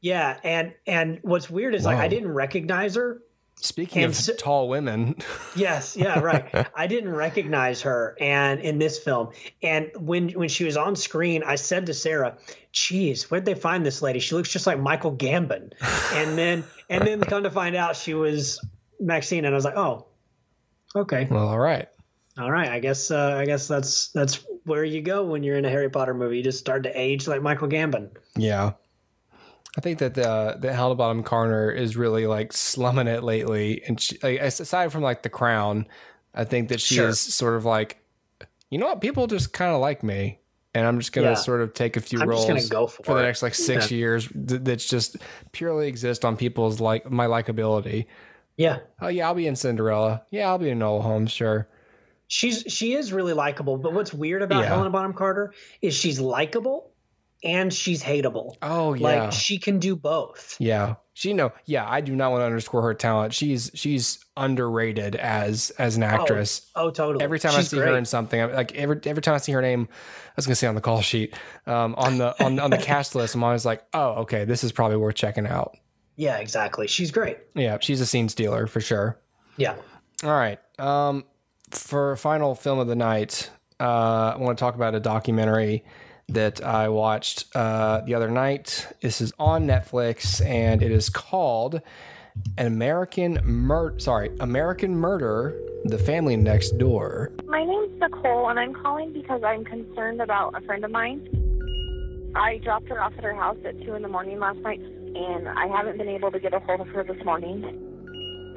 Yeah, and and what's weird is Whoa. like I didn't recognize her. Speaking and of so, tall women. yes, yeah, right. I didn't recognize her and in this film. And when when she was on screen, I said to Sarah, "Geez, where'd they find this lady? She looks just like Michael Gambon." and then and then come to find out she was Maxine, and I was like, "Oh, okay." Well, all right. All right, I guess uh, I guess that's that's where you go when you're in a Harry Potter movie. You just start to age like Michael Gambon. Yeah. I think that the the Helena Bonham Carter is really like slumming it lately, and she, like, aside from like the Crown, I think that she sure. is sort of like, you know what, people just kind of like me, and I'm just gonna yeah. sort of take a few I'm roles go for, for the next like six yeah. years th- that's just purely exist on people's like my likability. Yeah. Oh yeah, I'll be in Cinderella. Yeah, I'll be in Enola Holmes. Sure she's she is really likable. But what's weird about yeah. Helena Bonham Carter is she's likable and she's hateable. Oh yeah, like she can do both. Yeah, she know. Yeah, I do not want to underscore her talent. She's she's underrated as as an actress. Oh, oh totally. Every time she's I see great. her in something, I'm like every every time I see her name, I was gonna say on the call sheet, um, on the on on the cast list, I'm always like, oh, okay, this is probably worth checking out. Yeah, exactly. She's great. Yeah, she's a scene stealer for sure. Yeah. All right. Um, for final film of the night, uh, I want to talk about a documentary that I watched uh, the other night. This is on Netflix and it is called an American murder. Sorry, American Murder: The Family Next Door. My name's Nicole, and I'm calling because I'm concerned about a friend of mine. I dropped her off at her house at two in the morning last night, and I haven't been able to get a hold of her this morning.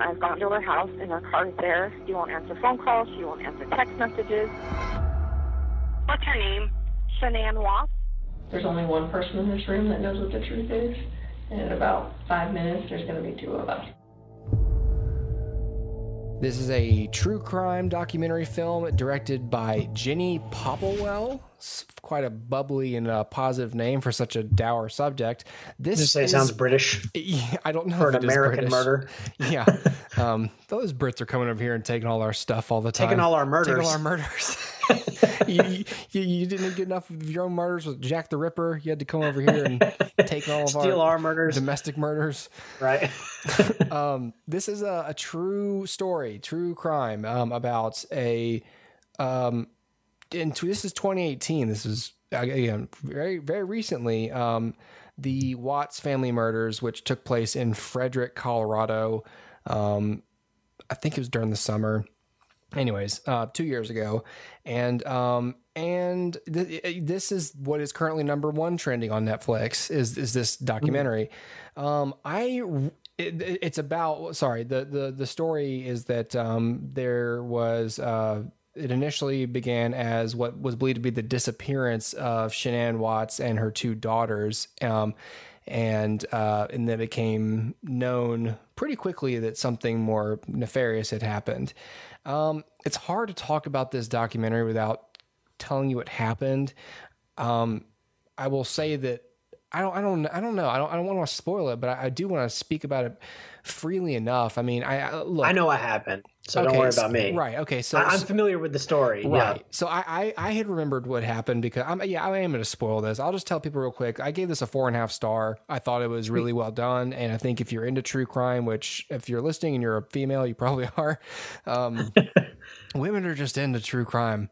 I've gone to her house, and her car is there. She won't answer phone calls. She won't answer text messages. What's her name? Shanann Watts. There's only one person in this room that knows what the truth is. And in about five minutes, there's going to be two of us. This is a true crime documentary film directed by Jenny Popplewell. Quite a bubbly and uh, positive name for such a dour subject. This say is, sounds British. I don't know for an American murder. Yeah, um, those Brits are coming over here and taking all our stuff all the time. Taking all our murders. Taking all our murders. you, you, you, didn't get enough of your own murders with Jack the Ripper. You had to come over here and take all of Steal our, our murders, domestic murders. Right. um, this is a, a, true story, true crime um, about a. Um, in, this is 2018. This is again very very recently. Um, the Watts family murders, which took place in Frederick, Colorado. Um, I think it was during the summer anyways, uh, two years ago, and um, and th- this is what is currently number one trending on Netflix is is this documentary. Mm. Um, I it, it's about sorry the the the story is that um, there was. Uh, it initially began as what was believed to be the disappearance of Shanann Watts and her two daughters. Um, and uh, and then it became known pretty quickly that something more nefarious had happened. Um, it's hard to talk about this documentary without telling you what happened. Um, I will say that I don't, I don't, I don't know. I don't, I don't want to spoil it, but I, I do want to speak about it freely enough. I mean, I, I look. I know what happened, so okay, don't worry about me. Right. Okay. So I, am familiar with the story. Right. Yeah. So I, I, I had remembered what happened because I'm, yeah, I am going to spoil this. I'll just tell people real quick. I gave this a four and a half star. I thought it was really well done, and I think if you're into true crime, which if you're listening and you're a female, you probably are. Um, women are just into true crime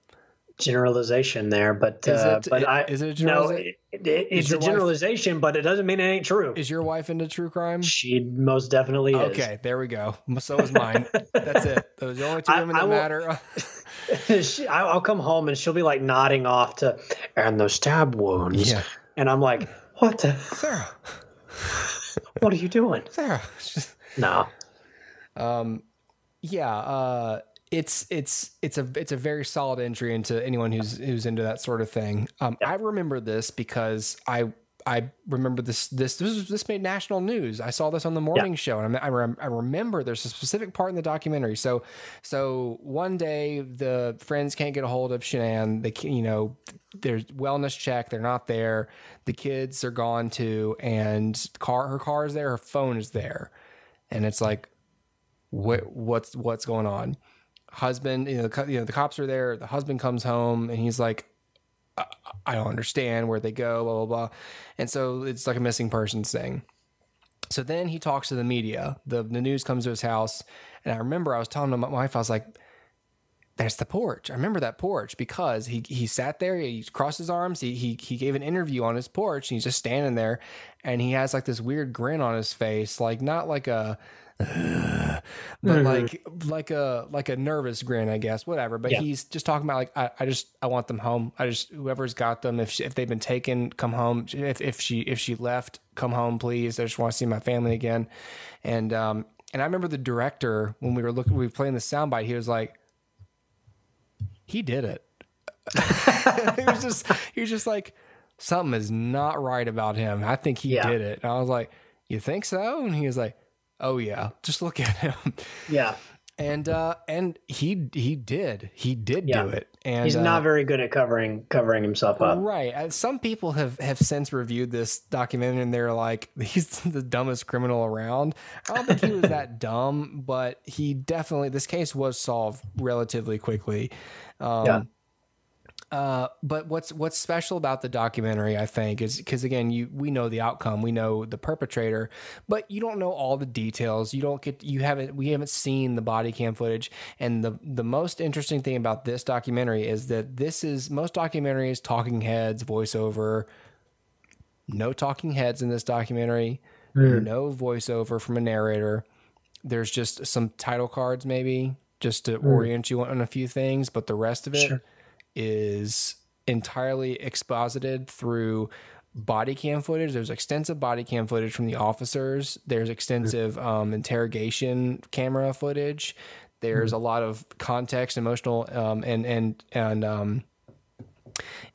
generalization there, but uh, but I is it a no, it, it, it's a generalization, wife, but it doesn't mean it ain't true. Is your wife into true crime? She most definitely is. Okay, there we go. So is mine. That's it. Those are the only two women I, I that will, matter. she, I'll come home and she'll be like nodding off to and those stab wounds, yeah. and I'm like, what the Sarah? what are you doing, Sarah? no. Um, yeah. Uh it's it's it's a it's a very solid entry into anyone who's who's into that sort of thing. Um, yeah. I remember this because I I remember this this this was, this made national news. I saw this on the morning yeah. show, and I, rem, I remember there's a specific part in the documentary. So so one day the friends can't get a hold of Shanann. They you know there's wellness check. They're not there. The kids are gone too, and car her car is there. Her phone is there, and it's like what what's what's going on husband, you know, the, you know, the cops are there. The husband comes home and he's like, I, I don't understand where they go, blah, blah, blah. And so it's like a missing persons thing. So then he talks to the media. The, the news comes to his house. And I remember I was telling my wife, I was like, there's the porch. I remember that porch because he he sat there, he crossed his arms, he he he gave an interview on his porch, and he's just standing there, and he has like this weird grin on his face, like not like a but mm-hmm. like like a like a nervous grin, I guess, whatever. But yeah. he's just talking about like I, I just I want them home. I just whoever's got them, if she, if they've been taken, come home. If if she if she left, come home, please. I just want to see my family again. And um and I remember the director when we were looking, we were playing the soundbite. He was like, he did it. he was just he was just like something is not right about him. I think he yeah. did it. And I was like, you think so? And he was like oh yeah, just look at him. Yeah. And uh, and he he did he did yeah. do it, and he's not uh, very good at covering covering himself up. Right. Some people have have since reviewed this documentary, and they're like, he's the dumbest criminal around. I don't think he was that dumb, but he definitely this case was solved relatively quickly. Um, yeah. Uh, but what's what's special about the documentary, I think, is because again, you we know the outcome, we know the perpetrator, but you don't know all the details. You don't get you haven't we haven't seen the body cam footage. And the the most interesting thing about this documentary is that this is most documentaries talking heads, voiceover. No talking heads in this documentary. Mm. No voiceover from a narrator. there's just some title cards maybe just to mm. orient you on a few things, but the rest of it sure. Is entirely exposited through body cam footage. There's extensive body cam footage from the officers. There's extensive um, interrogation camera footage. There's mm. a lot of context, emotional, um, and and and um,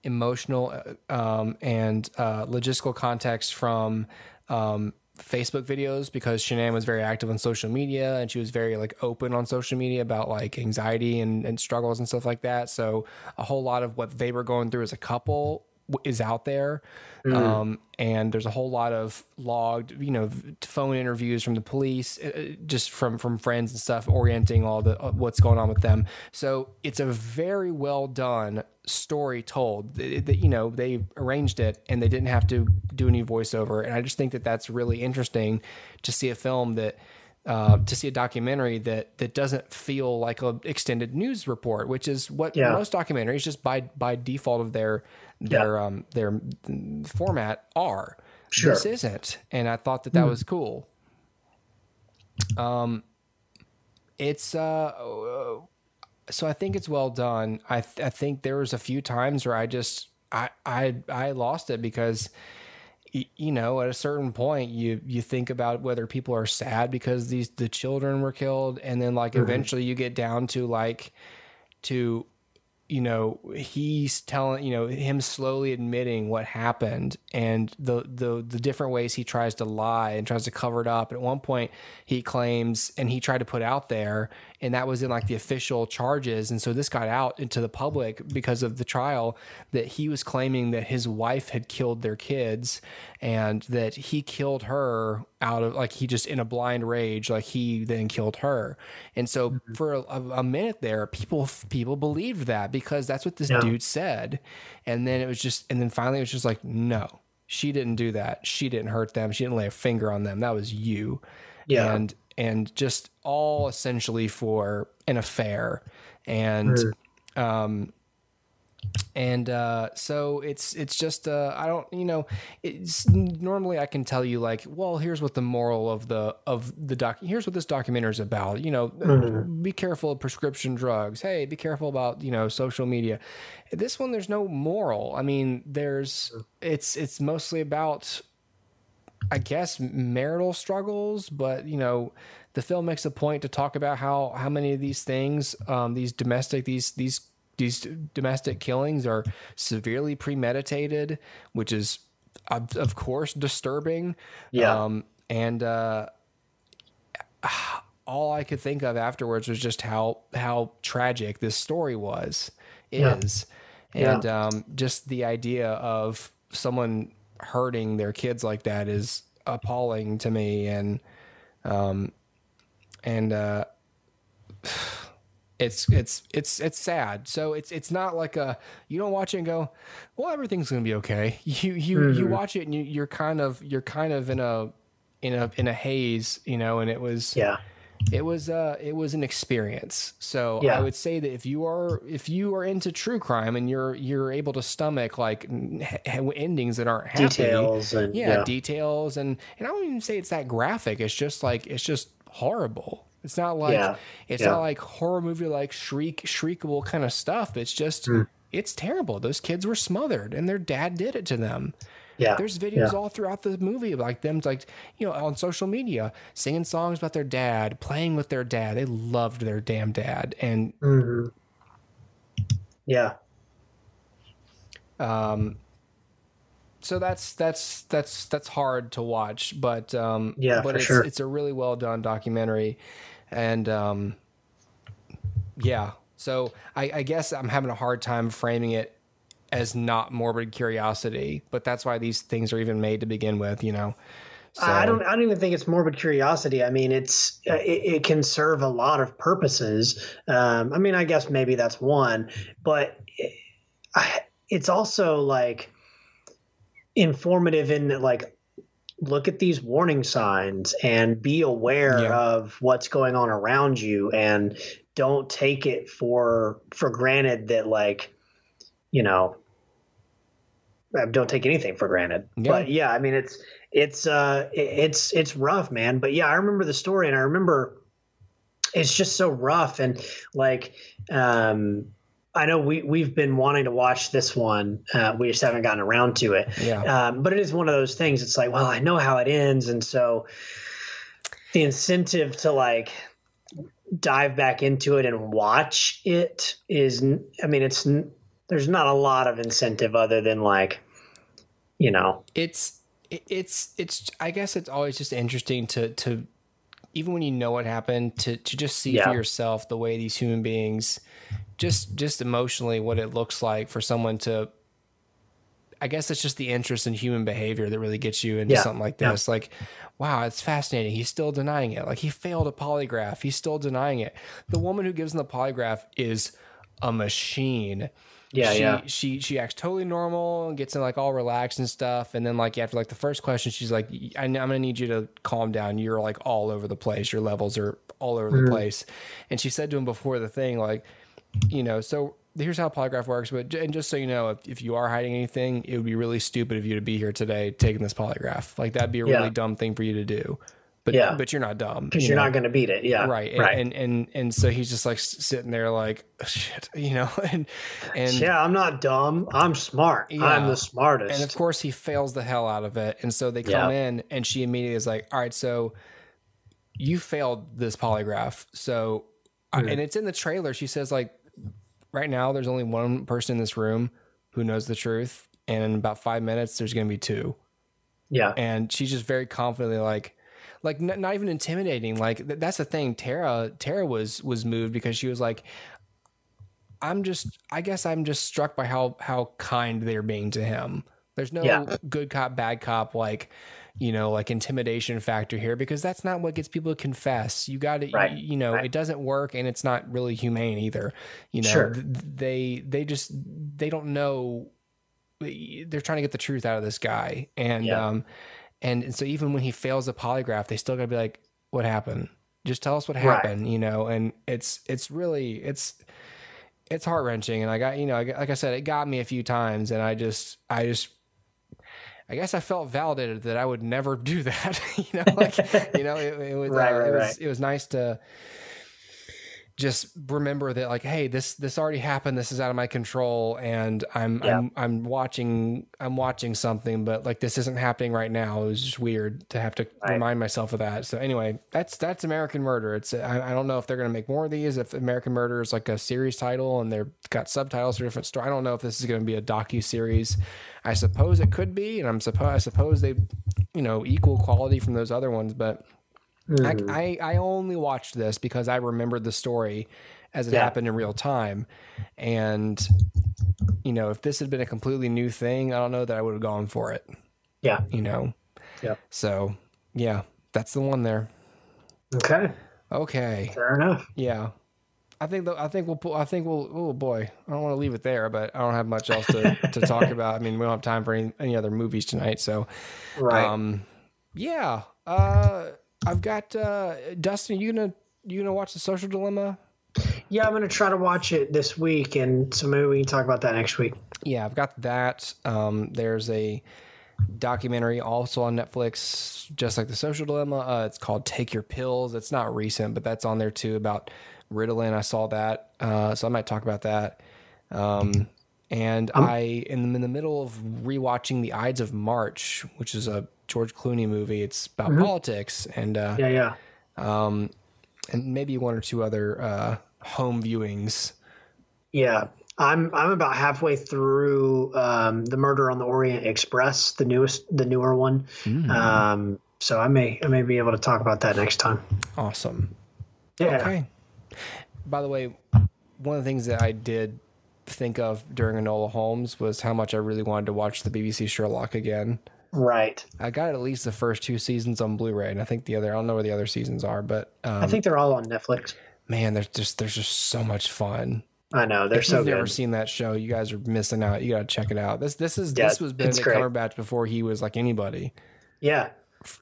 emotional um, and uh, logistical context from um, Facebook videos because Shanann was very active on social media and she was very like open on social media about like anxiety and, and struggles and stuff like that. So a whole lot of what they were going through as a couple is out there. Mm. Um, and there's a whole lot of logged, you know, phone interviews from the police, uh, uh, just from from friends and stuff, orienting all the uh, what's going on with them. So it's a very well done story told. That you know they arranged it and they didn't have to do any voiceover. And I just think that that's really interesting to see a film that. Uh, to see a documentary that that doesn't feel like an extended news report, which is what yeah. most documentaries just by by default of their their yeah. um their format are. Sure. This isn't, and I thought that that mm. was cool. Um, it's uh, so I think it's well done. I th- I think there was a few times where I just I I I lost it because you know at a certain point you you think about whether people are sad because these the children were killed and then like mm-hmm. eventually you get down to like to you know he's telling you know him slowly admitting what happened and the the the different ways he tries to lie and tries to cover it up. At one point he claims and he tried to put out there and that was in like the official charges. And so this got out into the public because of the trial that he was claiming that his wife had killed their kids and that he killed her out of like he just in a blind rage like he then killed her. And so mm-hmm. for a, a, minute there people people believed that because that's what this yeah. dude said. And then it was just and then finally it was just like no she didn't do that. She didn't hurt them. She didn't lay a finger on them. That was you. Yeah. And and just all essentially for an affair. And um and uh, so it's it's just uh, I don't you know it's normally I can tell you like well here's what the moral of the of the doc here's what this documentary is about. You know mm-hmm. be careful of prescription drugs. Hey be careful about you know social media. This one there's no moral. I mean there's it's it's mostly about I guess marital struggles but you know the film makes a point to talk about how how many of these things um, these domestic these these these domestic killings are severely premeditated, which is of, of course disturbing. Yeah. Um, and uh, all I could think of afterwards was just how how tragic this story was is, yeah. and yeah. Um, just the idea of someone hurting their kids like that is appalling to me, and um, and uh, it's it's it's it's sad. So it's it's not like a you don't watch it and go, well, everything's gonna be okay. You you mm-hmm. you watch it and you, you're kind of you're kind of in a in a in a haze, you know. And it was yeah, it was uh it was an experience. So yeah. I would say that if you are if you are into true crime and you're you're able to stomach like endings that aren't happy, details and yeah, yeah details and and I don't even say it's that graphic. It's just like it's just horrible. It's not like yeah. it's not like horror movie like shriek shriekable kind of stuff. It's just mm. it's terrible. Those kids were smothered and their dad did it to them. Yeah. There's videos yeah. all throughout the movie like them like you know on social media singing songs about their dad, playing with their dad. They loved their damn dad and mm-hmm. Yeah. Um so that's that's that's that's hard to watch, but um, yeah, but it's sure. it's a really well done documentary, and um, yeah. So I, I guess I'm having a hard time framing it as not morbid curiosity, but that's why these things are even made to begin with, you know. So. I don't. I don't even think it's morbid curiosity. I mean, it's uh, it, it, can serve a lot of purposes. Um, I mean, I guess maybe that's one, but it, I, it's also like informative in that, like look at these warning signs and be aware yeah. of what's going on around you and don't take it for for granted that like you know don't take anything for granted. Yeah. But yeah, I mean, it's it's uh, it's it's rough, man. But yeah, I remember the story, and I remember it's just so rough, and like, um, I know we we've been wanting to watch this one. Uh, we just haven't gotten around to it. Yeah. Um, but it is one of those things. It's like, well, I know how it ends, and so the incentive to like dive back into it and watch it is i mean it's there's not a lot of incentive other than like you know it's it's it's i guess it's always just interesting to to even when you know what happened to to just see yeah. for yourself the way these human beings just just emotionally what it looks like for someone to I guess it's just the interest in human behavior that really gets you into yeah. something like this. Yeah. Like, wow, it's fascinating. He's still denying it. Like he failed a polygraph. He's still denying it. The woman who gives him the polygraph is a machine. Yeah, she, yeah. She she acts totally normal and gets in like all relaxed and stuff. And then like after like the first question, she's like, I, am gonna need you to calm down. You're like all over the place. Your levels are all over mm-hmm. the place. And she said to him before the thing, like, you know, so here's how polygraph works. But and just so you know, if, if you are hiding anything, it would be really stupid of you to be here today taking this polygraph. Like that'd be a yeah. really dumb thing for you to do. But yeah. but you're not dumb because you are not going to beat it. Yeah, right. And, right. And, and and so he's just like sitting there like oh, shit, you know. And and yeah, I'm not dumb. I'm smart. Yeah. I'm the smartest. And of course, he fails the hell out of it. And so they come yeah. in, and she immediately is like, "All right, so you failed this polygraph." So, mm. and it's in the trailer. She says like, right now, there's only one person in this room who knows the truth, and in about five minutes, there's going to be two. Yeah, and she's just very confidently like like n- not even intimidating. Like th- that's the thing. Tara Tara was was moved because she was like, I'm just I guess I'm just struck by how how kind they're being to him. There's no yeah. good cop bad cop like you know like intimidation factor here because that's not what gets people to confess. You got to right. you, you, know right. it doesn't work and it's not really humane either. You know sure. they they just they don't know they're trying to get the truth out of this guy and yeah. um and, and so even when he fails the polygraph, they still gotta be like, what happened? Just tell us what happened, right. you know? And it's, it's really, it's, it's heart wrenching. And I got, you know, like I said, it got me a few times and I just, I just, I guess I felt validated that I would never do that. you know, like, you know, it, it was, right, uh, right, it was, it was nice to, just remember that like hey this this already happened. This is out of my control and i'm yeah. i'm i'm watching i'm watching something but like this isn't happening right now. It was just weird to have to right. remind myself of that. So anyway that's that's american murder. It's I, I don't know if they're going to make more of these if american murder is like a series title and they've got subtitles for different story i don't know if this is going to be a docu series i suppose it could be and i'm suppose i suppose they you know equal quality from those other ones but Mm-hmm. I, I, I only watched this because I remembered the story as it yeah. happened in real time, and you know, if this had been a completely new thing, I don't know that I would have gone for it. Yeah, you know. Yeah. So yeah, that's the one there. Okay. Okay. Fair enough. Yeah. I think the, I think we'll pull I think we'll oh boy I don't want to leave it there but I don't have much else to, to talk about I mean we don't have time for any, any other movies tonight so right um yeah uh I've got uh, Dustin. You gonna you gonna watch the Social Dilemma? Yeah, I'm gonna try to watch it this week, and so maybe we can talk about that next week. Yeah, I've got that. Um, there's a documentary also on Netflix, just like the Social Dilemma. Uh, it's called Take Your Pills. It's not recent, but that's on there too about Ritalin. I saw that, uh, so I might talk about that. Um, and um, I am in the middle of rewatching The Ides of March, which is a George Clooney movie. It's about mm-hmm. politics and uh, yeah, yeah, um, and maybe one or two other uh, home viewings. Yeah, I'm I'm about halfway through um, the Murder on the Orient Express, the newest, the newer one. Mm-hmm. Um, so I may I may be able to talk about that next time. Awesome. Yeah. Okay. By the way, one of the things that I did think of during Enola Holmes was how much I really wanted to watch the BBC Sherlock again. Right. I got at least the first two seasons on Blu-ray, and I think the other I don't know where the other seasons are, but um, I think they're all on Netflix. Man, there's just there's just so much fun. I know they're if so. You've good. never seen that show? You guys are missing out. You got to check it out. This this is yeah, this was Benedict Cumberbatch before he was like anybody. Yeah.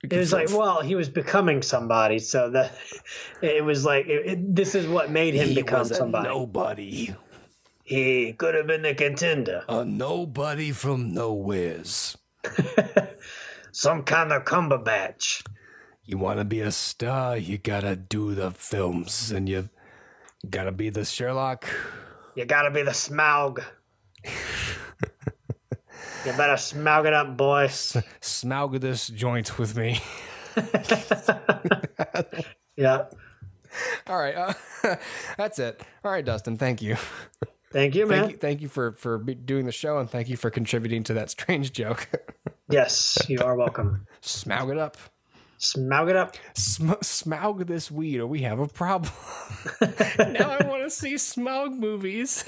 It was like, well, he was becoming somebody, so that it was like it, it, this is what made him he become somebody. nobody. He could have been the contender. A nobody from nowheres. Some kind of Cumberbatch. You want to be a star, you gotta do the films, and you gotta be the Sherlock. You gotta be the Smaug. you better smaug it up, boy. S- smaug this joint with me. yeah. All right. Uh, that's it. All right, Dustin. Thank you. Thank you, man. Thank you, thank you for for doing the show and thank you for contributing to that strange joke. yes, you are welcome. Smaug it up. Smaug it up. Sm- smaug this weed, or we have a problem. now I want to see Smaug movies.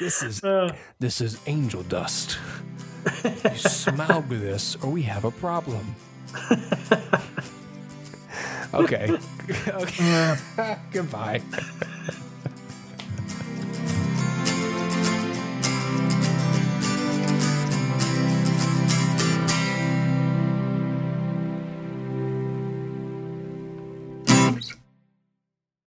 this is uh, this is angel dust. You smaug this, or we have a problem. okay. okay. Goodbye.